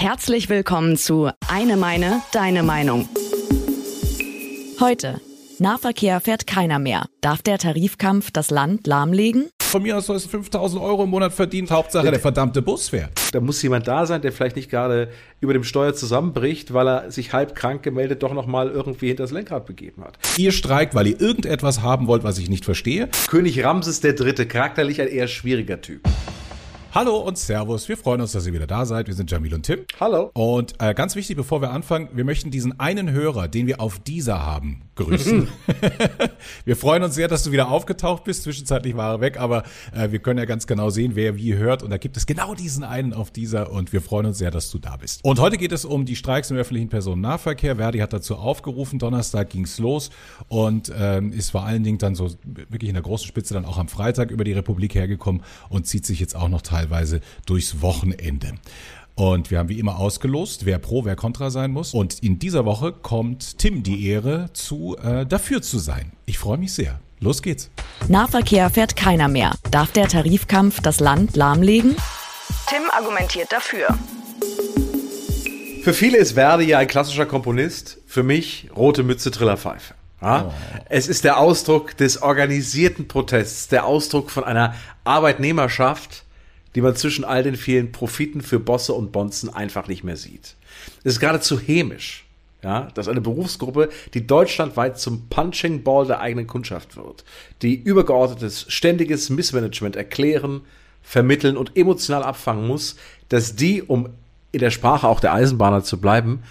Herzlich willkommen zu Eine Meine, Deine Meinung. Heute. Nahverkehr fährt keiner mehr. Darf der Tarifkampf das Land lahmlegen? Von mir aus soll es 5000 Euro im Monat verdient. Hauptsache der verdammte Bus fährt. Da muss jemand da sein, der vielleicht nicht gerade über dem Steuer zusammenbricht, weil er sich halb krank gemeldet doch nochmal irgendwie hinter das Lenkrad begeben hat. Ihr streikt, weil ihr irgendetwas haben wollt, was ich nicht verstehe. König Ramses III. charakterlich ein eher schwieriger Typ. Hallo und Servus. Wir freuen uns, dass ihr wieder da seid. Wir sind Jamil und Tim. Hallo. Und äh, ganz wichtig, bevor wir anfangen, wir möchten diesen einen Hörer, den wir auf dieser haben, grüßen. wir freuen uns sehr, dass du wieder aufgetaucht bist. Zwischenzeitlich war er weg, aber äh, wir können ja ganz genau sehen, wer wie hört. Und da gibt es genau diesen einen auf dieser und wir freuen uns sehr, dass du da bist. Und heute geht es um die Streiks im öffentlichen Personennahverkehr. Verdi hat dazu aufgerufen. Donnerstag ging's los und ähm, ist vor allen Dingen dann so wirklich in der großen Spitze dann auch am Freitag über die Republik hergekommen und zieht sich jetzt auch noch teilweise durchs Wochenende. Und wir haben wie immer ausgelost, wer pro, wer contra sein muss. Und in dieser Woche kommt Tim die Ehre zu, äh, dafür zu sein. Ich freue mich sehr. Los geht's. Nahverkehr fährt keiner mehr. Darf der Tarifkampf das Land lahmlegen? Tim argumentiert dafür. Für viele ist Verdi ja ein klassischer Komponist. Für mich rote Mütze Trillerpfeife. Ja? Oh. Es ist der Ausdruck des organisierten Protests, der Ausdruck von einer Arbeitnehmerschaft, die man zwischen all den vielen Profiten für Bosse und Bonzen einfach nicht mehr sieht. Es ist geradezu hämisch, ja, dass eine Berufsgruppe, die deutschlandweit zum Punching Ball der eigenen Kundschaft wird, die übergeordnetes, ständiges Missmanagement erklären, vermitteln und emotional abfangen muss, dass die, um in der Sprache auch der Eisenbahner zu bleiben,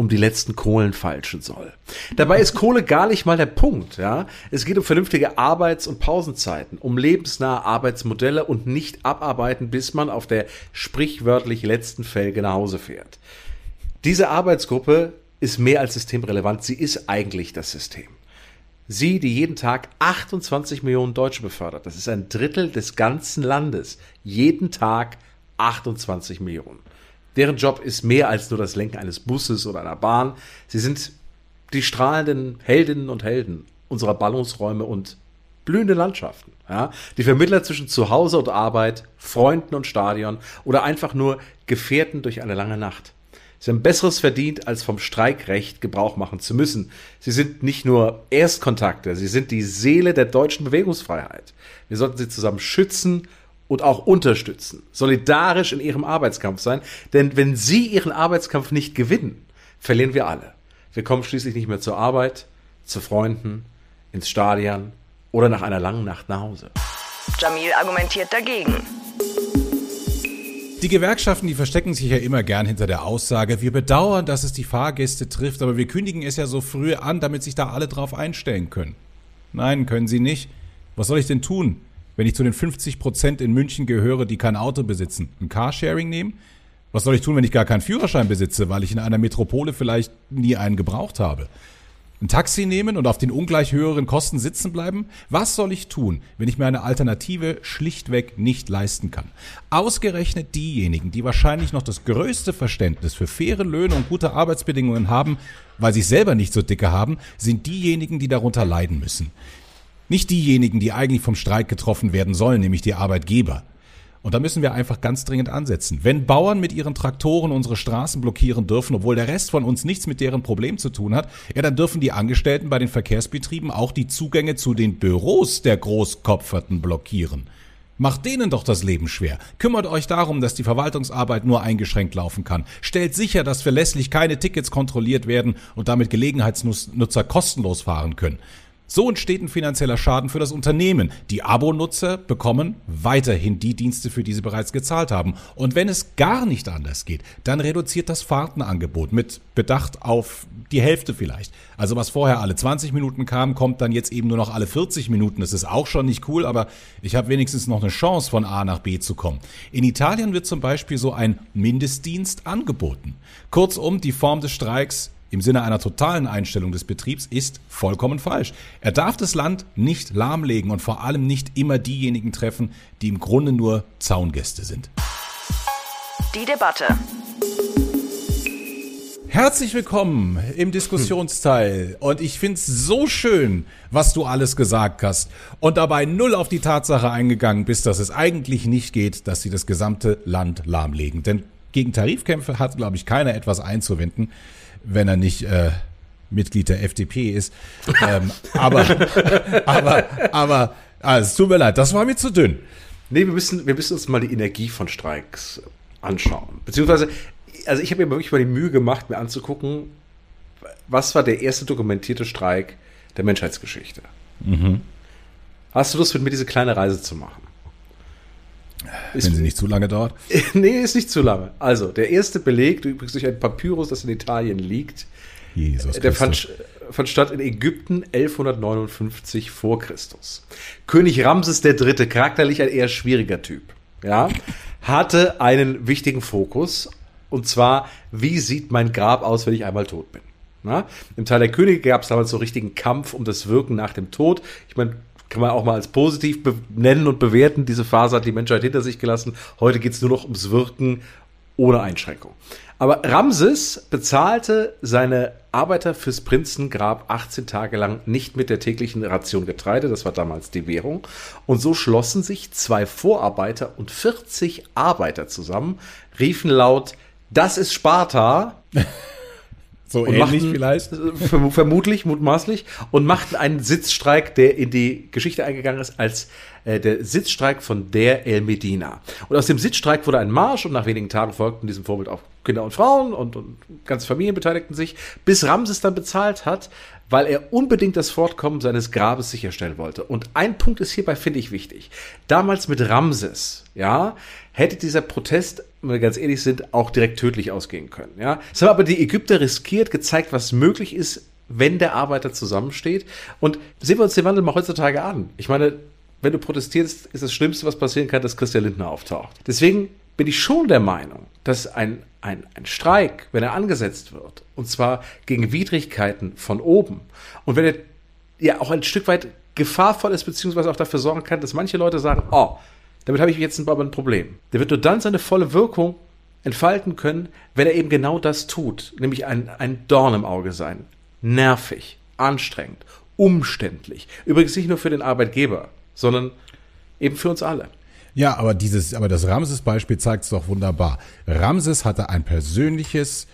um die letzten Kohlen feilschen soll. Dabei ist Kohle gar nicht mal der Punkt, ja. Es geht um vernünftige Arbeits- und Pausenzeiten, um lebensnahe Arbeitsmodelle und nicht abarbeiten, bis man auf der sprichwörtlich letzten Felge nach Hause fährt. Diese Arbeitsgruppe ist mehr als systemrelevant. Sie ist eigentlich das System. Sie, die jeden Tag 28 Millionen Deutsche befördert. Das ist ein Drittel des ganzen Landes. Jeden Tag 28 Millionen. Deren Job ist mehr als nur das Lenken eines Busses oder einer Bahn. Sie sind die strahlenden Heldinnen und Helden unserer Ballungsräume und blühende Landschaften. Ja? Die Vermittler zwischen Zuhause und Arbeit, Freunden und Stadion oder einfach nur Gefährten durch eine lange Nacht. Sie haben Besseres verdient, als vom Streikrecht Gebrauch machen zu müssen. Sie sind nicht nur Erstkontakte, sie sind die Seele der deutschen Bewegungsfreiheit. Wir sollten sie zusammen schützen und auch unterstützen, solidarisch in ihrem Arbeitskampf sein, denn wenn sie ihren Arbeitskampf nicht gewinnen, verlieren wir alle. Wir kommen schließlich nicht mehr zur Arbeit, zu Freunden, ins Stadion oder nach einer langen Nacht nach Hause. Jamil argumentiert dagegen. Die Gewerkschaften, die verstecken sich ja immer gern hinter der Aussage, wir bedauern, dass es die Fahrgäste trifft, aber wir kündigen es ja so früh an, damit sich da alle drauf einstellen können. Nein, können sie nicht. Was soll ich denn tun? Wenn ich zu den 50 Prozent in München gehöre, die kein Auto besitzen? Ein Carsharing nehmen? Was soll ich tun, wenn ich gar keinen Führerschein besitze, weil ich in einer Metropole vielleicht nie einen gebraucht habe? Ein Taxi nehmen und auf den ungleich höheren Kosten sitzen bleiben? Was soll ich tun, wenn ich mir eine Alternative schlichtweg nicht leisten kann? Ausgerechnet diejenigen, die wahrscheinlich noch das größte Verständnis für faire Löhne und gute Arbeitsbedingungen haben, weil sie selber nicht so dicke haben, sind diejenigen, die darunter leiden müssen. Nicht diejenigen, die eigentlich vom Streik getroffen werden sollen, nämlich die Arbeitgeber. Und da müssen wir einfach ganz dringend ansetzen. Wenn Bauern mit ihren Traktoren unsere Straßen blockieren dürfen, obwohl der Rest von uns nichts mit deren Problem zu tun hat, ja, dann dürfen die Angestellten bei den Verkehrsbetrieben auch die Zugänge zu den Büros der Großkopferten blockieren. Macht denen doch das Leben schwer. Kümmert euch darum, dass die Verwaltungsarbeit nur eingeschränkt laufen kann. Stellt sicher, dass verlässlich keine Tickets kontrolliert werden und damit Gelegenheitsnutzer kostenlos fahren können. So entsteht ein finanzieller Schaden für das Unternehmen. Die Abonutzer bekommen weiterhin die Dienste, für die sie bereits gezahlt haben. Und wenn es gar nicht anders geht, dann reduziert das Fahrtenangebot mit Bedacht auf die Hälfte vielleicht. Also was vorher alle 20 Minuten kam, kommt dann jetzt eben nur noch alle 40 Minuten. Das ist auch schon nicht cool, aber ich habe wenigstens noch eine Chance, von A nach B zu kommen. In Italien wird zum Beispiel so ein Mindestdienst angeboten. Kurzum, die Form des Streiks im Sinne einer totalen Einstellung des Betriebs ist vollkommen falsch. Er darf das Land nicht lahmlegen und vor allem nicht immer diejenigen treffen, die im Grunde nur Zaungäste sind. Die Debatte. Herzlich willkommen im Diskussionsteil. Und ich find's so schön, was du alles gesagt hast. Und dabei null auf die Tatsache eingegangen bist, dass es eigentlich nicht geht, dass sie das gesamte Land lahmlegen. Denn gegen Tarifkämpfe hat, glaube ich, keiner etwas einzuwenden, wenn er nicht äh, Mitglied der FDP ist. ähm, aber, aber, aber, also, es tut mir leid, das war mir zu dünn. Nee, wir müssen, wir müssen uns mal die Energie von Streiks anschauen. Beziehungsweise, also ich habe mir wirklich mal die Mühe gemacht, mir anzugucken, was war der erste dokumentierte Streik der Menschheitsgeschichte. Mhm. Hast du Lust, mit mir diese kleine Reise zu machen? Ist, Wenn sie nicht zu lange dauert? nee, ist nicht zu lange. Also, der erste Beleg, übrigens durch ein Papyrus, das in Italien liegt, Jesus der fand, fand statt in Ägypten 1159 vor Christus. König Ramses III., charakterlich ein eher schwieriger Typ, ja, hatte einen wichtigen Fokus, und zwar, wie sieht mein Grab aus, wenn ich einmal tot bin? Na? Im Teil der Könige gab es damals so richtigen Kampf um das Wirken nach dem Tod. Ich meine, kann man auch mal als positiv nennen und bewerten. Diese Phase hat die Menschheit hinter sich gelassen. Heute geht es nur noch ums Wirken ohne Einschränkung. Aber Ramses bezahlte seine Arbeiter fürs Prinzengrab 18 Tage lang nicht mit der täglichen Ration Getreide, das war damals die Währung. Und so schlossen sich zwei Vorarbeiter und 40 Arbeiter zusammen, riefen laut, das ist Sparta. So und ähnlich machten, vielleicht? Vermutlich, mutmaßlich. Und machten einen Sitzstreik, der in die Geschichte eingegangen ist als äh, der Sitzstreik von der El Medina. Und aus dem Sitzstreik wurde ein Marsch und nach wenigen Tagen folgten diesem Vorbild auch Kinder und Frauen und, und ganze Familien beteiligten sich, bis Ramses dann bezahlt hat, weil er unbedingt das Fortkommen seines Grabes sicherstellen wollte. Und ein Punkt ist hierbei, finde ich, wichtig. Damals mit Ramses, ja, hätte dieser Protest, wenn wir ganz ehrlich sind, auch direkt tödlich ausgehen können. Ja? Es haben aber die Ägypter riskiert, gezeigt, was möglich ist, wenn der Arbeiter zusammensteht. Und sehen wir uns den Wandel mal heutzutage an. Ich meine, wenn du protestierst, ist das Schlimmste, was passieren kann, dass Christian Lindner auftaucht. Deswegen bin ich schon der Meinung, dass ein, ein, ein Streik, wenn er angesetzt wird, und zwar gegen Widrigkeiten von oben, und wenn er ja auch ein Stück weit gefahrvoll ist, beziehungsweise auch dafür sorgen kann, dass manche Leute sagen, oh, damit habe ich jetzt aber ein Problem. Der wird nur dann seine volle Wirkung entfalten können, wenn er eben genau das tut, nämlich ein, ein Dorn im Auge sein. Nervig, anstrengend, umständlich. Übrigens nicht nur für den Arbeitgeber, sondern eben für uns alle. Ja, aber dieses, aber das Ramses-Beispiel zeigt es doch wunderbar. Ramses hatte ein persönliches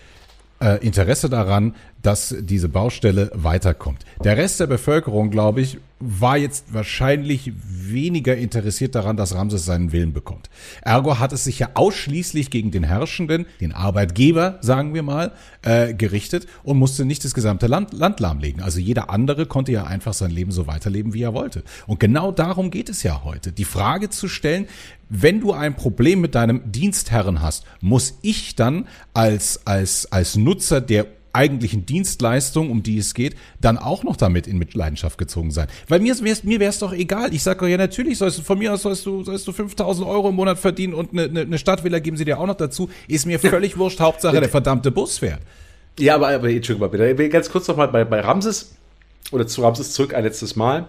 äh, Interesse daran, dass diese Baustelle weiterkommt. Der Rest der Bevölkerung, glaube ich, war jetzt wahrscheinlich weniger interessiert daran, dass Ramses seinen Willen bekommt. Ergo hat es sich ja ausschließlich gegen den Herrschenden, den Arbeitgeber, sagen wir mal, äh, gerichtet und musste nicht das gesamte Land, Land lahmlegen. Also jeder andere konnte ja einfach sein Leben so weiterleben, wie er wollte. Und genau darum geht es ja heute. Die Frage zu stellen, wenn du ein Problem mit deinem Dienstherren hast, muss ich dann als, als, als Nutzer der eigentlichen Dienstleistung, um die es geht, dann auch noch damit in Mitleidenschaft gezogen sein. Weil mir wär's, mir wär's doch egal. Ich sage ja natürlich, sollst du von mir aus sollst du, sollst du 5000 Euro im Monat verdienen und eine, eine, eine Stadtvilla geben sie dir auch noch dazu. Ist mir völlig wurscht. Hauptsache der verdammte Bus fährt. Ja, aber, aber Entschuldigung mal bitte. Ganz kurz noch mal bei, bei Ramses oder zu Ramses zurück ein letztes Mal.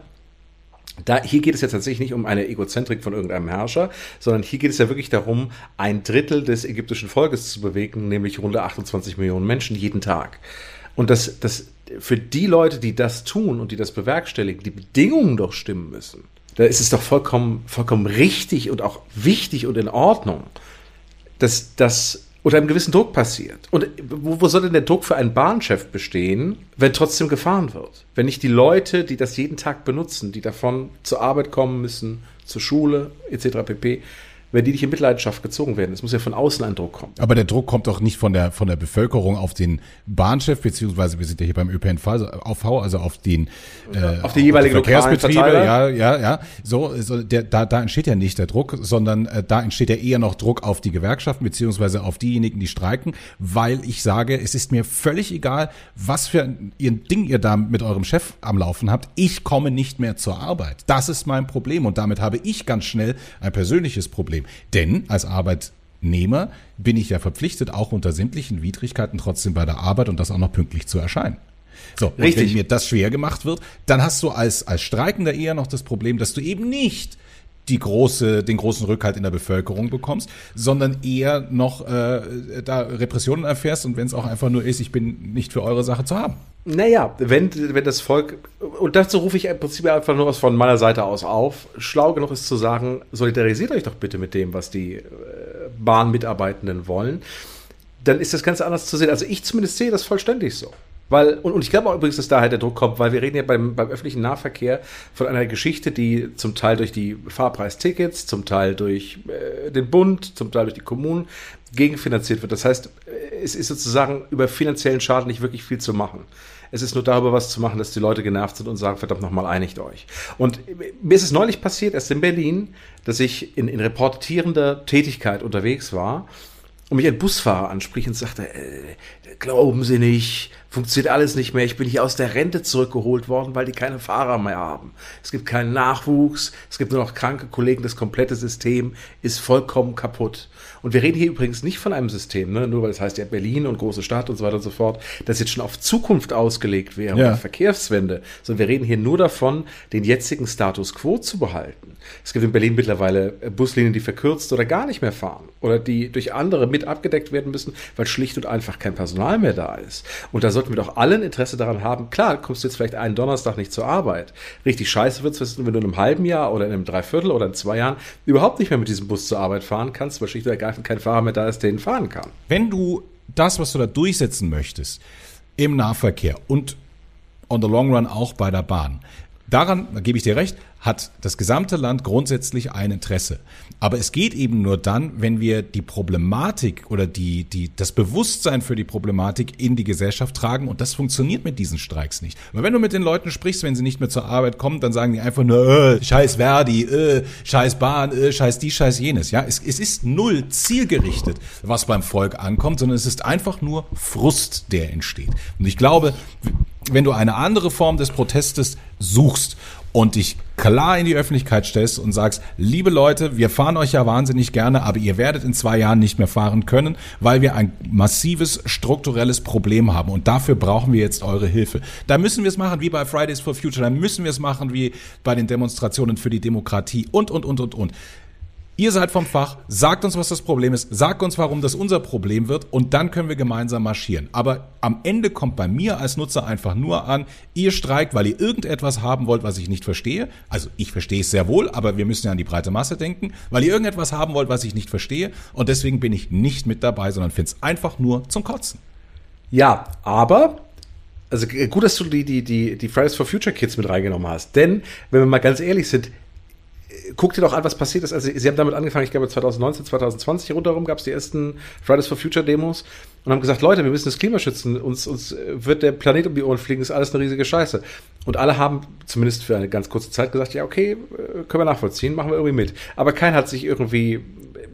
Da, hier geht es ja tatsächlich nicht um eine Egozentrik von irgendeinem Herrscher, sondern hier geht es ja wirklich darum, ein Drittel des ägyptischen Volkes zu bewegen, nämlich rund 28 Millionen Menschen jeden Tag. Und das, das, für die Leute, die das tun und die das bewerkstelligen, die Bedingungen doch stimmen müssen, da ist es doch vollkommen, vollkommen richtig und auch wichtig und in Ordnung, dass das unter einem gewissen Druck passiert. Und wo, wo soll denn der Druck für einen Bahnchef bestehen, wenn trotzdem gefahren wird? Wenn nicht die Leute, die das jeden Tag benutzen, die davon zur Arbeit kommen müssen, zur Schule etc. pp., wenn die nicht in Mitleidenschaft gezogen werden. Es muss ja von außen ein Druck kommen. Aber der Druck kommt doch nicht von der, von der Bevölkerung auf den Bahnchef, beziehungsweise wir sind ja hier beim ÖPNV, also auf den, äh, auf die jeweilige Verkehrsbetriebe, ja, ja, ja. So, so der, da, da entsteht ja nicht der Druck, sondern äh, da entsteht ja eher noch Druck auf die Gewerkschaften, beziehungsweise auf diejenigen, die streiken, weil ich sage, es ist mir völlig egal, was für ein Ding ihr da mit eurem Chef am Laufen habt. Ich komme nicht mehr zur Arbeit. Das ist mein Problem und damit habe ich ganz schnell ein persönliches Problem. Problem. Denn als Arbeitnehmer bin ich ja verpflichtet, auch unter sämtlichen Widrigkeiten trotzdem bei der Arbeit und das auch noch pünktlich zu erscheinen. So, Richtig. Und wenn mir das schwer gemacht wird, dann hast du als, als Streikender eher noch das Problem, dass du eben nicht die große, den großen Rückhalt in der Bevölkerung bekommst, sondern eher noch äh, da Repressionen erfährst und wenn es auch einfach nur ist, ich bin nicht für eure Sache zu haben. Naja, wenn, wenn das Volk, und dazu rufe ich im Prinzip einfach nur was von meiner Seite aus auf, schlau genug ist zu sagen, solidarisiert euch doch bitte mit dem, was die äh, Bahnmitarbeitenden wollen, dann ist das Ganze anders zu sehen. Also ich zumindest sehe das vollständig so. Weil, und, und ich glaube auch übrigens, dass daher der Druck kommt, weil wir reden ja beim, beim öffentlichen Nahverkehr von einer Geschichte, die zum Teil durch die Fahrpreistickets, zum Teil durch äh, den Bund, zum Teil durch die Kommunen gegenfinanziert wird. Das heißt, es ist sozusagen über finanziellen Schaden nicht wirklich viel zu machen. Es ist nur darüber was zu machen, dass die Leute genervt sind und sagen, verdammt nochmal, einigt euch. Und mir ist es neulich passiert, erst in Berlin, dass ich in, in reportierender Tätigkeit unterwegs war und mich ein Busfahrer anspricht und sagte, äh, glauben Sie nicht, funktioniert alles nicht mehr. Ich bin hier aus der Rente zurückgeholt worden, weil die keine Fahrer mehr haben. Es gibt keinen Nachwuchs, es gibt nur noch kranke Kollegen, das komplette System ist vollkommen kaputt. Und wir reden hier übrigens nicht von einem System, ne? nur weil es heißt ja Berlin und große Stadt und so weiter und so fort, das jetzt schon auf Zukunft ausgelegt wäre, ja. Verkehrswende, sondern wir reden hier nur davon, den jetzigen Status quo zu behalten. Es gibt in Berlin mittlerweile Buslinien, die verkürzt oder gar nicht mehr fahren oder die durch andere mit abgedeckt werden müssen, weil schlicht und einfach kein Personal mehr da ist. Und da sollten wir doch alle ein Interesse daran haben. Klar, kommst du jetzt vielleicht einen Donnerstag nicht zur Arbeit. Richtig scheiße wird es, wenn du in einem halben Jahr oder in einem Dreiviertel oder in zwei Jahren überhaupt nicht mehr mit diesem Bus zur Arbeit fahren kannst, weil schlicht und ergreifend kein Fahrer mehr da ist, der ihn fahren kann. Wenn du das, was du da durchsetzen möchtest, im Nahverkehr und on the long run auch bei der Bahn, daran, da gebe ich dir recht, hat das gesamte Land grundsätzlich ein Interesse. Aber es geht eben nur dann, wenn wir die Problematik oder die, die, das Bewusstsein für die Problematik in die Gesellschaft tragen. Und das funktioniert mit diesen Streiks nicht. Aber wenn du mit den Leuten sprichst, wenn sie nicht mehr zur Arbeit kommen, dann sagen die einfach nur, äh, scheiß Verdi, äh, scheiß Bahn, äh, scheiß die, scheiß jenes. Ja, es, es ist null zielgerichtet, was beim Volk ankommt, sondern es ist einfach nur Frust, der entsteht. Und ich glaube, wenn du eine andere Form des Protestes suchst und dich klar in die Öffentlichkeit stellst und sagst, liebe Leute, wir fahren euch ja wahnsinnig gerne, aber ihr werdet in zwei Jahren nicht mehr fahren können, weil wir ein massives strukturelles Problem haben und dafür brauchen wir jetzt eure Hilfe. Da müssen wir es machen wie bei Fridays for Future, da müssen wir es machen wie bei den Demonstrationen für die Demokratie und, und, und, und, und. Ihr seid vom Fach, sagt uns, was das Problem ist, sagt uns, warum das unser Problem wird und dann können wir gemeinsam marschieren. Aber am Ende kommt bei mir als Nutzer einfach nur an, ihr streikt, weil ihr irgendetwas haben wollt, was ich nicht verstehe. Also ich verstehe es sehr wohl, aber wir müssen ja an die breite Masse denken, weil ihr irgendetwas haben wollt, was ich nicht verstehe und deswegen bin ich nicht mit dabei, sondern finde es einfach nur zum Kotzen. Ja, aber also gut, dass du die, die, die, die Fridays for Future Kids mit reingenommen hast. Denn, wenn wir mal ganz ehrlich sind, guck dir doch an, was passiert ist. Also, sie haben damit angefangen, ich glaube 2019, 2020 rundherum gab es die ersten Fridays for Future Demos und haben gesagt, Leute, wir müssen das Klima schützen, uns, uns wird der Planet um die Ohren fliegen, ist alles eine riesige Scheiße. Und alle haben zumindest für eine ganz kurze Zeit gesagt, ja, okay, äh, können wir nachvollziehen, machen wir irgendwie mit. Aber keiner hat sich irgendwie,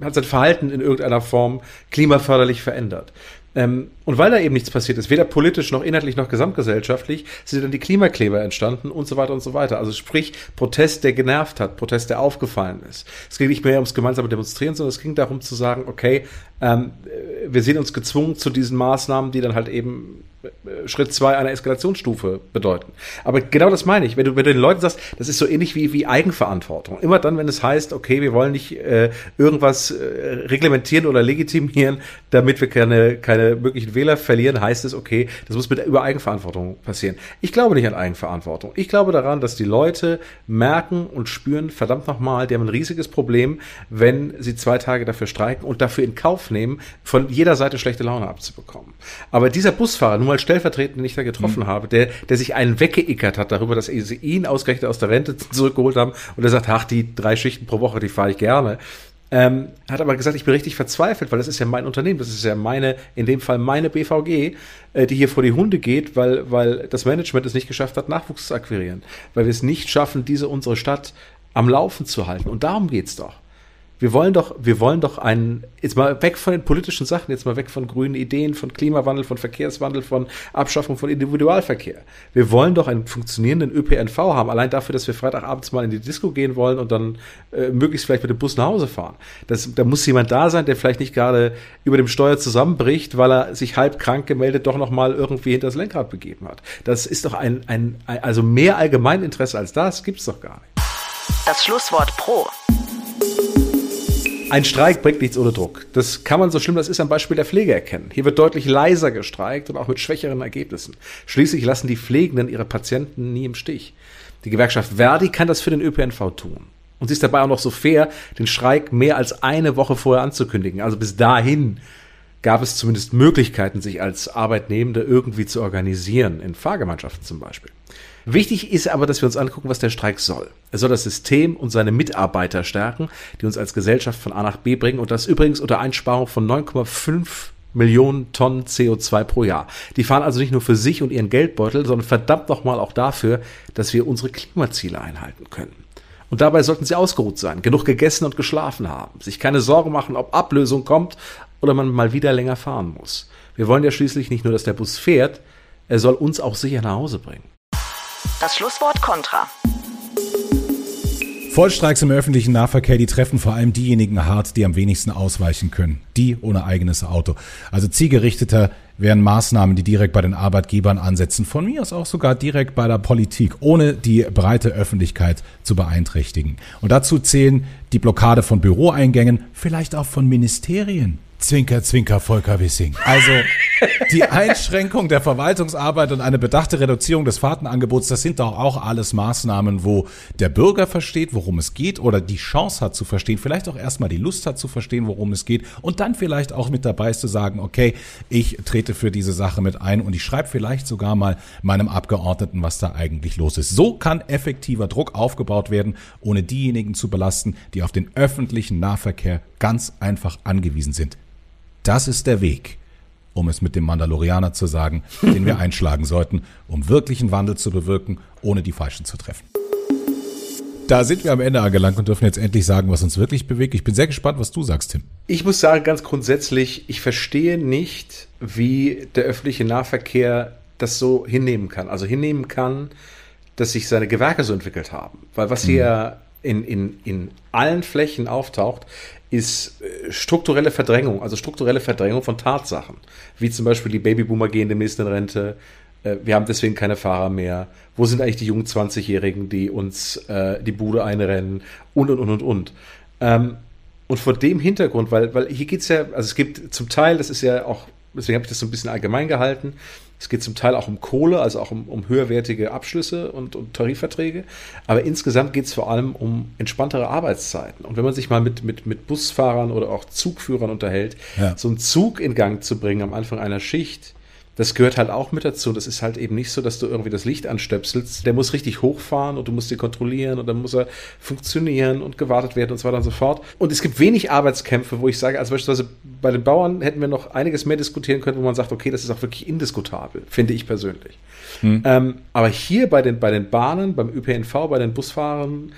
hat sein Verhalten in irgendeiner Form klimaförderlich verändert. Ähm, und weil da eben nichts passiert ist, weder politisch noch inhaltlich noch gesamtgesellschaftlich, sind dann die Klimakleber entstanden und so weiter und so weiter. Also sprich, Protest, der genervt hat, Protest, der aufgefallen ist. Es ging nicht mehr ums gemeinsame Demonstrieren, sondern es ging darum zu sagen, okay, ähm, wir sehen uns gezwungen zu diesen Maßnahmen, die dann halt eben Schritt zwei einer Eskalationsstufe bedeuten. Aber genau das meine ich. Wenn du, wenn du den Leuten sagst, das ist so ähnlich wie, wie Eigenverantwortung. Immer dann, wenn es heißt, okay, wir wollen nicht äh, irgendwas äh, reglementieren oder legitimieren, damit wir keine, keine möglichen Wähler verlieren, heißt es, okay, das muss mit über Eigenverantwortung passieren. Ich glaube nicht an Eigenverantwortung. Ich glaube daran, dass die Leute merken und spüren, verdammt nochmal, die haben ein riesiges Problem, wenn sie zwei Tage dafür streiken und dafür in Kauf nehmen, von jeder Seite schlechte Laune abzubekommen. Aber dieser Busfahrer, nun mal stellvertretend, den ich da getroffen mhm. habe, der, der sich einen weggeickert hat darüber, dass sie ihn ausgerechnet aus der Rente zurückgeholt haben und er sagt, ach, die drei Schichten pro Woche, die fahre ich gerne. Ähm, hat aber gesagt, ich bin richtig verzweifelt, weil das ist ja mein Unternehmen, das ist ja meine, in dem Fall meine BVG, äh, die hier vor die Hunde geht, weil, weil das Management es nicht geschafft hat, Nachwuchs zu akquirieren. Weil wir es nicht schaffen, diese unsere Stadt am Laufen zu halten. Und darum geht's doch. Wir wollen doch, wir wollen doch einen, jetzt mal weg von den politischen Sachen, jetzt mal weg von grünen Ideen, von Klimawandel, von Verkehrswandel, von Abschaffung von Individualverkehr. Wir wollen doch einen funktionierenden ÖPNV haben, allein dafür, dass wir Freitagabends mal in die Disco gehen wollen und dann äh, möglichst vielleicht mit dem Bus nach Hause fahren. Das, da muss jemand da sein, der vielleicht nicht gerade über dem Steuer zusammenbricht, weil er sich halb krank gemeldet doch noch mal irgendwie hinter das Lenkrad begeben hat. Das ist doch ein, ein, ein also mehr Allgemeininteresse als das gibt's doch gar nicht. Das Schlusswort pro. Ein Streik bringt nichts ohne Druck. Das kann man so schlimm das ist am Beispiel der Pflege erkennen. Hier wird deutlich leiser gestreikt und auch mit schwächeren Ergebnissen. Schließlich lassen die Pflegenden ihre Patienten nie im Stich. Die Gewerkschaft Verdi kann das für den ÖPNV tun. Und sie ist dabei auch noch so fair, den Streik mehr als eine Woche vorher anzukündigen. Also bis dahin gab es zumindest Möglichkeiten, sich als Arbeitnehmende irgendwie zu organisieren, in Fahrgemeinschaften zum Beispiel. Wichtig ist aber, dass wir uns angucken, was der Streik soll. Er soll das System und seine Mitarbeiter stärken, die uns als Gesellschaft von A nach B bringen und das übrigens unter Einsparung von 9,5 Millionen Tonnen CO2 pro Jahr. Die fahren also nicht nur für sich und ihren Geldbeutel, sondern verdammt nochmal auch dafür, dass wir unsere Klimaziele einhalten können. Und dabei sollten sie ausgeruht sein, genug gegessen und geschlafen haben, sich keine Sorgen machen, ob Ablösung kommt oder man mal wieder länger fahren muss. Wir wollen ja schließlich nicht nur, dass der Bus fährt, er soll uns auch sicher nach Hause bringen. Das Schlusswort Contra. Vollstreiks im öffentlichen Nahverkehr, die treffen vor allem diejenigen hart, die am wenigsten ausweichen können. Die ohne eigenes Auto. Also zielgerichteter wären Maßnahmen, die direkt bei den Arbeitgebern ansetzen. Von mir aus auch sogar direkt bei der Politik, ohne die breite Öffentlichkeit zu beeinträchtigen. Und dazu zählen die Blockade von Büroeingängen, vielleicht auch von Ministerien. Zwinker, Zwinker, Volker Wissing. Also die Einschränkung der Verwaltungsarbeit und eine bedachte Reduzierung des Fahrtenangebots, das sind doch auch alles Maßnahmen, wo der Bürger versteht, worum es geht oder die Chance hat zu verstehen, vielleicht auch erstmal die Lust hat zu verstehen, worum es geht und dann vielleicht auch mit dabei ist zu sagen, okay, ich trete für diese Sache mit ein und ich schreibe vielleicht sogar mal meinem Abgeordneten, was da eigentlich los ist. So kann effektiver Druck aufgebaut werden, ohne diejenigen zu belasten, die auf den öffentlichen Nahverkehr ganz einfach angewiesen sind. Das ist der Weg, um es mit dem Mandalorianer zu sagen, den wir einschlagen sollten, um wirklichen Wandel zu bewirken, ohne die Falschen zu treffen. Da sind wir am Ende angelangt und dürfen jetzt endlich sagen, was uns wirklich bewegt. Ich bin sehr gespannt, was du sagst, Tim. Ich muss sagen, ganz grundsätzlich, ich verstehe nicht, wie der öffentliche Nahverkehr das so hinnehmen kann. Also hinnehmen kann, dass sich seine Gewerke so entwickelt haben. Weil was hier mhm. in, in, in allen Flächen auftaucht, ist äh, strukturelle Verdrängung, also strukturelle Verdrängung von Tatsachen, wie zum Beispiel die Babyboomer gehen demnächst in Rente, äh, wir haben deswegen keine Fahrer mehr, wo sind eigentlich die jungen 20-Jährigen, die uns äh, die Bude einrennen? Und und und und und. Ähm, und vor dem Hintergrund, weil, weil hier geht's ja, also es gibt zum Teil, das ist ja auch, deswegen habe ich das so ein bisschen allgemein gehalten, es geht zum Teil auch um Kohle, also auch um, um höherwertige Abschlüsse und, und Tarifverträge. Aber insgesamt geht es vor allem um entspanntere Arbeitszeiten. Und wenn man sich mal mit, mit, mit Busfahrern oder auch Zugführern unterhält, ja. so einen Zug in Gang zu bringen am Anfang einer Schicht, das gehört halt auch mit dazu. Das ist halt eben nicht so, dass du irgendwie das Licht anstöpselst. Der muss richtig hochfahren und du musst ihn kontrollieren und dann muss er funktionieren und gewartet werden und so weiter und so fort. Und es gibt wenig Arbeitskämpfe, wo ich sage, also beispielsweise bei den Bauern hätten wir noch einiges mehr diskutieren können, wo man sagt, okay, das ist auch wirklich indiskutabel, finde ich persönlich. Hm. Ähm, aber hier bei den, bei den Bahnen, beim ÖPNV, bei den Busfahrern,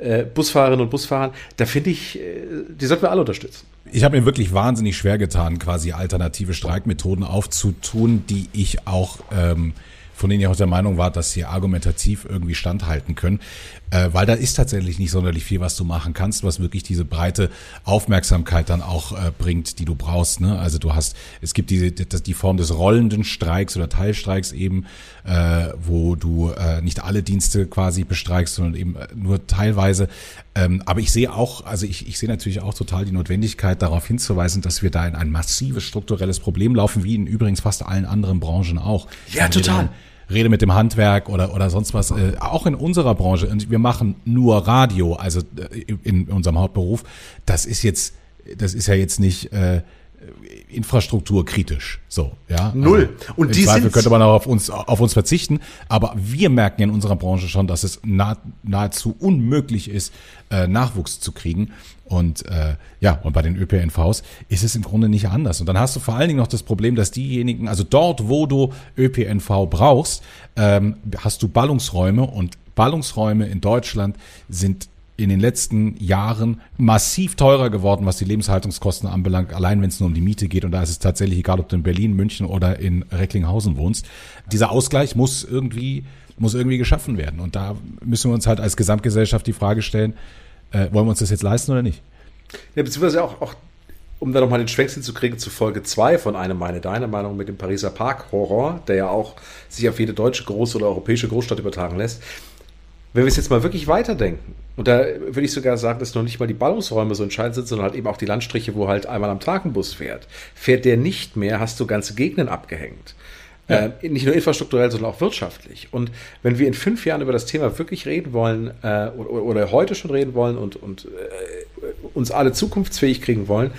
äh, Busfahrerinnen und Busfahrern, da finde ich, äh, die sollten wir alle unterstützen. Ich habe mir wirklich wahnsinnig schwer getan, quasi alternative Streikmethoden aufzutun, die ich auch ähm, von denen ich auch der Meinung war, dass sie argumentativ irgendwie standhalten können, äh, weil da ist tatsächlich nicht sonderlich viel, was du machen kannst, was wirklich diese breite Aufmerksamkeit dann auch äh, bringt, die du brauchst. Ne? Also du hast, es gibt diese die Form des rollenden Streiks oder Teilstreiks eben, äh, wo du äh, nicht alle Dienste quasi bestreikst, sondern eben äh, nur teilweise. Ähm, aber ich sehe auch, also ich, ich sehe natürlich auch total die Notwendigkeit, darauf hinzuweisen, dass wir da in ein massives strukturelles Problem laufen, wie in übrigens fast allen anderen Branchen auch. Ja, total rede mit dem Handwerk oder, oder sonst was, äh, auch in unserer Branche. Und wir machen nur Radio, also äh, in unserem Hauptberuf. Das ist jetzt, das ist ja jetzt nicht äh, infrastrukturkritisch. So, ja. Null. Also, Und die Zweifel könnte man auch auf uns, auf uns verzichten. Aber wir merken in unserer Branche schon, dass es nah, nahezu unmöglich ist, äh, Nachwuchs zu kriegen. Und äh, ja, und bei den ÖPNVs ist es im Grunde nicht anders. Und dann hast du vor allen Dingen noch das Problem, dass diejenigen, also dort, wo du ÖPNV brauchst, ähm, hast du Ballungsräume und Ballungsräume in Deutschland sind in den letzten Jahren massiv teurer geworden, was die Lebenshaltungskosten anbelangt, allein wenn es nur um die Miete geht. Und da ist es tatsächlich egal, ob du in Berlin, München oder in Recklinghausen wohnst. Dieser Ausgleich muss irgendwie, muss irgendwie geschaffen werden. Und da müssen wir uns halt als Gesamtgesellschaft die Frage stellen, äh, wollen wir uns das jetzt leisten oder nicht? Ja, beziehungsweise auch, auch um da nochmal den Schwechsel zu kriegen zu Folge 2 von einem meine deine Meinung mit dem Pariser Park-Horror, der ja auch sich auf jede deutsche große oder europäische Großstadt übertragen lässt. Wenn wir es jetzt mal wirklich weiterdenken, und da würde ich sogar sagen, dass noch nicht mal die Ballungsräume so entscheidend sind, sondern halt eben auch die Landstriche, wo halt einmal am Tag ein Bus fährt. Fährt der nicht mehr, hast du ganze Gegenden abgehängt. Ja. Äh, nicht nur infrastrukturell, sondern auch wirtschaftlich. Und wenn wir in fünf Jahren über das Thema wirklich reden wollen äh, oder, oder, heute schon reden wollen und, und äh, uns alle zukunftsfähig kriegen wollen,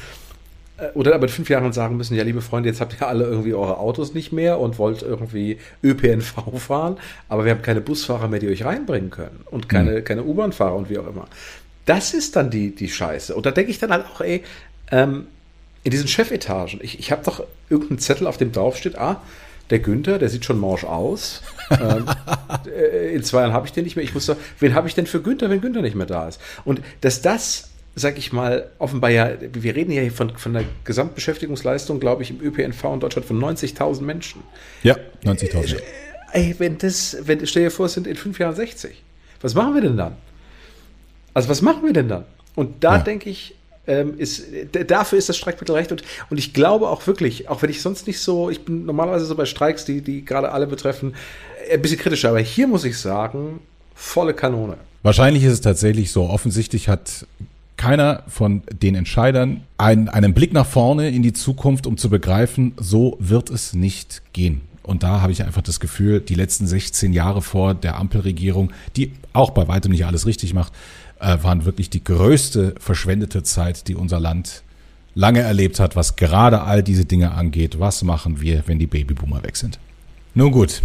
oder aber in fünf Jahren sagen müssen, ja, liebe Freunde, jetzt habt ihr alle irgendwie eure Autos nicht mehr und wollt irgendwie ÖPNV fahren, aber wir haben keine Busfahrer mehr, die euch reinbringen können und keine, mhm. keine U-Bahn-Fahrer und wie auch immer. Das ist dann die, die Scheiße. Und da denke ich dann halt auch, ey, ähm, in diesen Chefetagen, ich, ich habe doch irgendeinen Zettel, auf dem drauf steht, ah, der Günther, der sieht schon morsch aus. ähm, äh, in zwei Jahren habe ich den nicht mehr. Ich muss doch, wen habe ich denn für Günther, wenn Günther nicht mehr da ist? Und dass das sag ich mal, offenbar ja, wir reden ja hier von, von der Gesamtbeschäftigungsleistung, glaube ich, im ÖPNV in Deutschland von 90.000 Menschen. Ja, 90.000. Äh, ey, wenn das, wenn, stell dir vor, es sind in fünf Jahren 60. Was machen wir denn dann? Also, was machen wir denn dann? Und da ja. denke ich, ähm, ist, dafür ist das Streikmittel recht. Und, und ich glaube auch wirklich, auch wenn ich sonst nicht so, ich bin normalerweise so bei Streiks, die, die gerade alle betreffen, ein bisschen kritischer, aber hier muss ich sagen, volle Kanone. Wahrscheinlich ist es tatsächlich so. Offensichtlich hat keiner von den Entscheidern einen, einen Blick nach vorne in die Zukunft, um zu begreifen, so wird es nicht gehen. Und da habe ich einfach das Gefühl, die letzten 16 Jahre vor der Ampelregierung, die auch bei weitem nicht alles richtig macht, äh, waren wirklich die größte verschwendete Zeit, die unser Land lange erlebt hat, was gerade all diese Dinge angeht. Was machen wir, wenn die Babyboomer weg sind? Nun gut,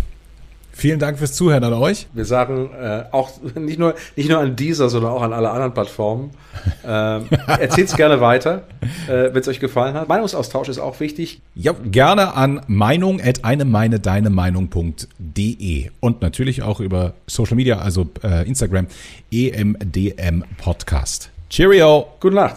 Vielen Dank fürs Zuhören an euch. Wir sagen äh, auch nicht nur, nicht nur an dieser, sondern auch an alle anderen Plattformen. Äh, Erzählt es gerne weiter, äh, wenn es euch gefallen hat. Meinungsaustausch ist auch wichtig. Ja, gerne an meinung at eine meine deine Meinung.de und natürlich auch über Social Media, also äh, Instagram, EMDM Podcast. Cheerio. Gute Nacht.